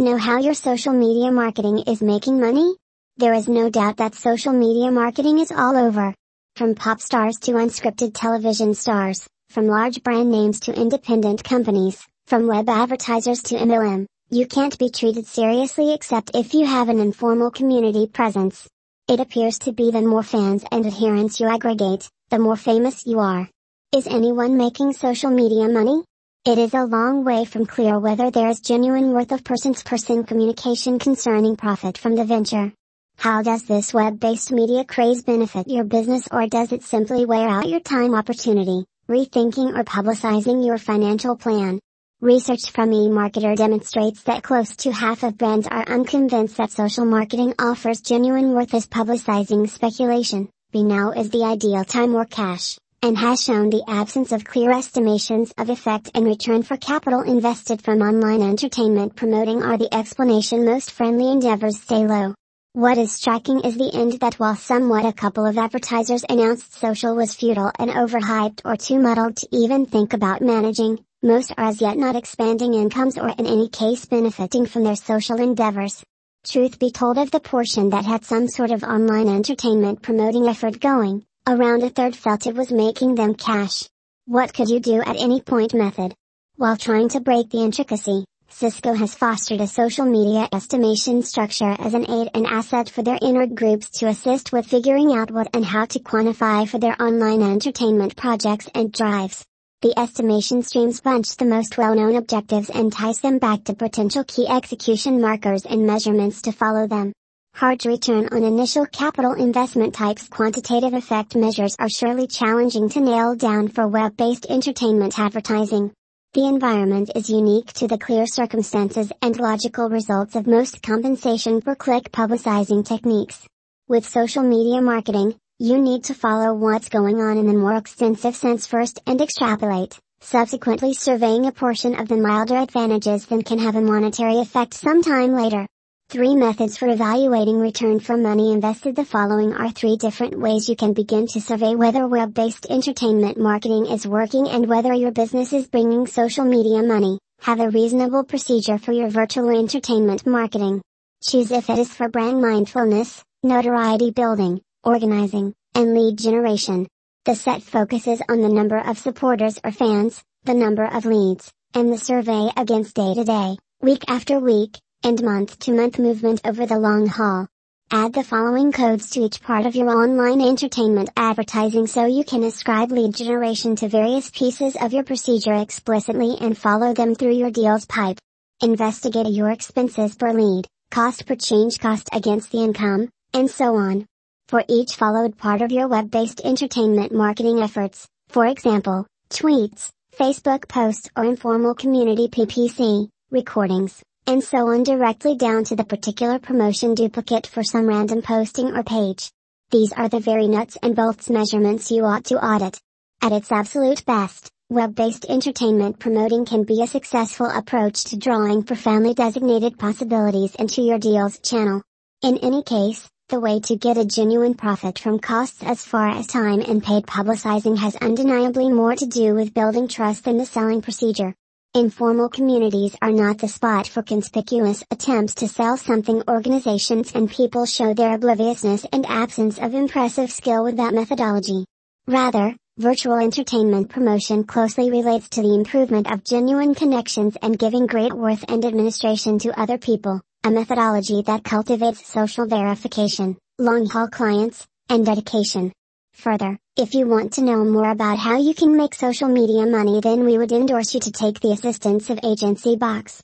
Know how your social media marketing is making money? There is no doubt that social media marketing is all over. From pop stars to unscripted television stars, from large brand names to independent companies, from web advertisers to MLM, you can't be treated seriously except if you have an informal community presence. It appears to be the more fans and adherents you aggregate, the more famous you are. Is anyone making social media money? It is a long way from clear whether there is genuine worth of person-to-person communication concerning profit from the venture. How does this web-based media craze benefit your business or does it simply wear out your time opportunity, rethinking or publicizing your financial plan? Research from eMarketer demonstrates that close to half of brands are unconvinced that social marketing offers genuine worth as publicizing speculation. Be now is the ideal time or cash and has shown the absence of clear estimations of effect and return for capital invested from online entertainment promoting are the explanation most friendly endeavors stay low. What is striking is the end that while somewhat a couple of advertisers announced social was futile and overhyped or too muddled to even think about managing, most are as yet not expanding incomes or in any case benefiting from their social endeavors. Truth be told of the portion that had some sort of online entertainment promoting effort going, Around a third felt it was making them cash. What could you do at any point method? While trying to break the intricacy, Cisco has fostered a social media estimation structure as an aid and asset for their inner groups to assist with figuring out what and how to quantify for their online entertainment projects and drives. The estimation streams bunch the most well-known objectives and ties them back to potential key execution markers and measurements to follow them. Hard return on initial capital investment types quantitative effect measures are surely challenging to nail down for web-based entertainment advertising. The environment is unique to the clear circumstances and logical results of most compensation per click publicizing techniques. With social media marketing, you need to follow what's going on in the more extensive sense first and extrapolate, subsequently surveying a portion of the milder advantages than can have a monetary effect sometime later. Three methods for evaluating return from money invested. The following are three different ways you can begin to survey whether web-based entertainment marketing is working and whether your business is bringing social media money. Have a reasonable procedure for your virtual entertainment marketing. Choose if it is for brand mindfulness, notoriety building, organizing, and lead generation. The set focuses on the number of supporters or fans, the number of leads, and the survey against day to day, week after week, and month-to-month movement over the long haul. Add the following codes to each part of your online entertainment advertising so you can ascribe lead generation to various pieces of your procedure explicitly and follow them through your deals pipe. Investigate your expenses per lead, cost per change cost against the income, and so on. For each followed part of your web-based entertainment marketing efforts, for example, tweets, Facebook posts or informal community PPC, recordings, and so on directly down to the particular promotion duplicate for some random posting or page. These are the very nuts and bolts measurements you ought to audit. At its absolute best, web-based entertainment promoting can be a successful approach to drawing profoundly designated possibilities into your deals channel. In any case, the way to get a genuine profit from costs as far as time and paid publicizing has undeniably more to do with building trust than the selling procedure. Informal communities are not the spot for conspicuous attempts to sell something organizations and people show their obliviousness and absence of impressive skill with that methodology. Rather, virtual entertainment promotion closely relates to the improvement of genuine connections and giving great worth and administration to other people, a methodology that cultivates social verification, long-haul clients, and dedication. Further, if you want to know more about how you can make social media money then we would endorse you to take the assistance of Agency Box.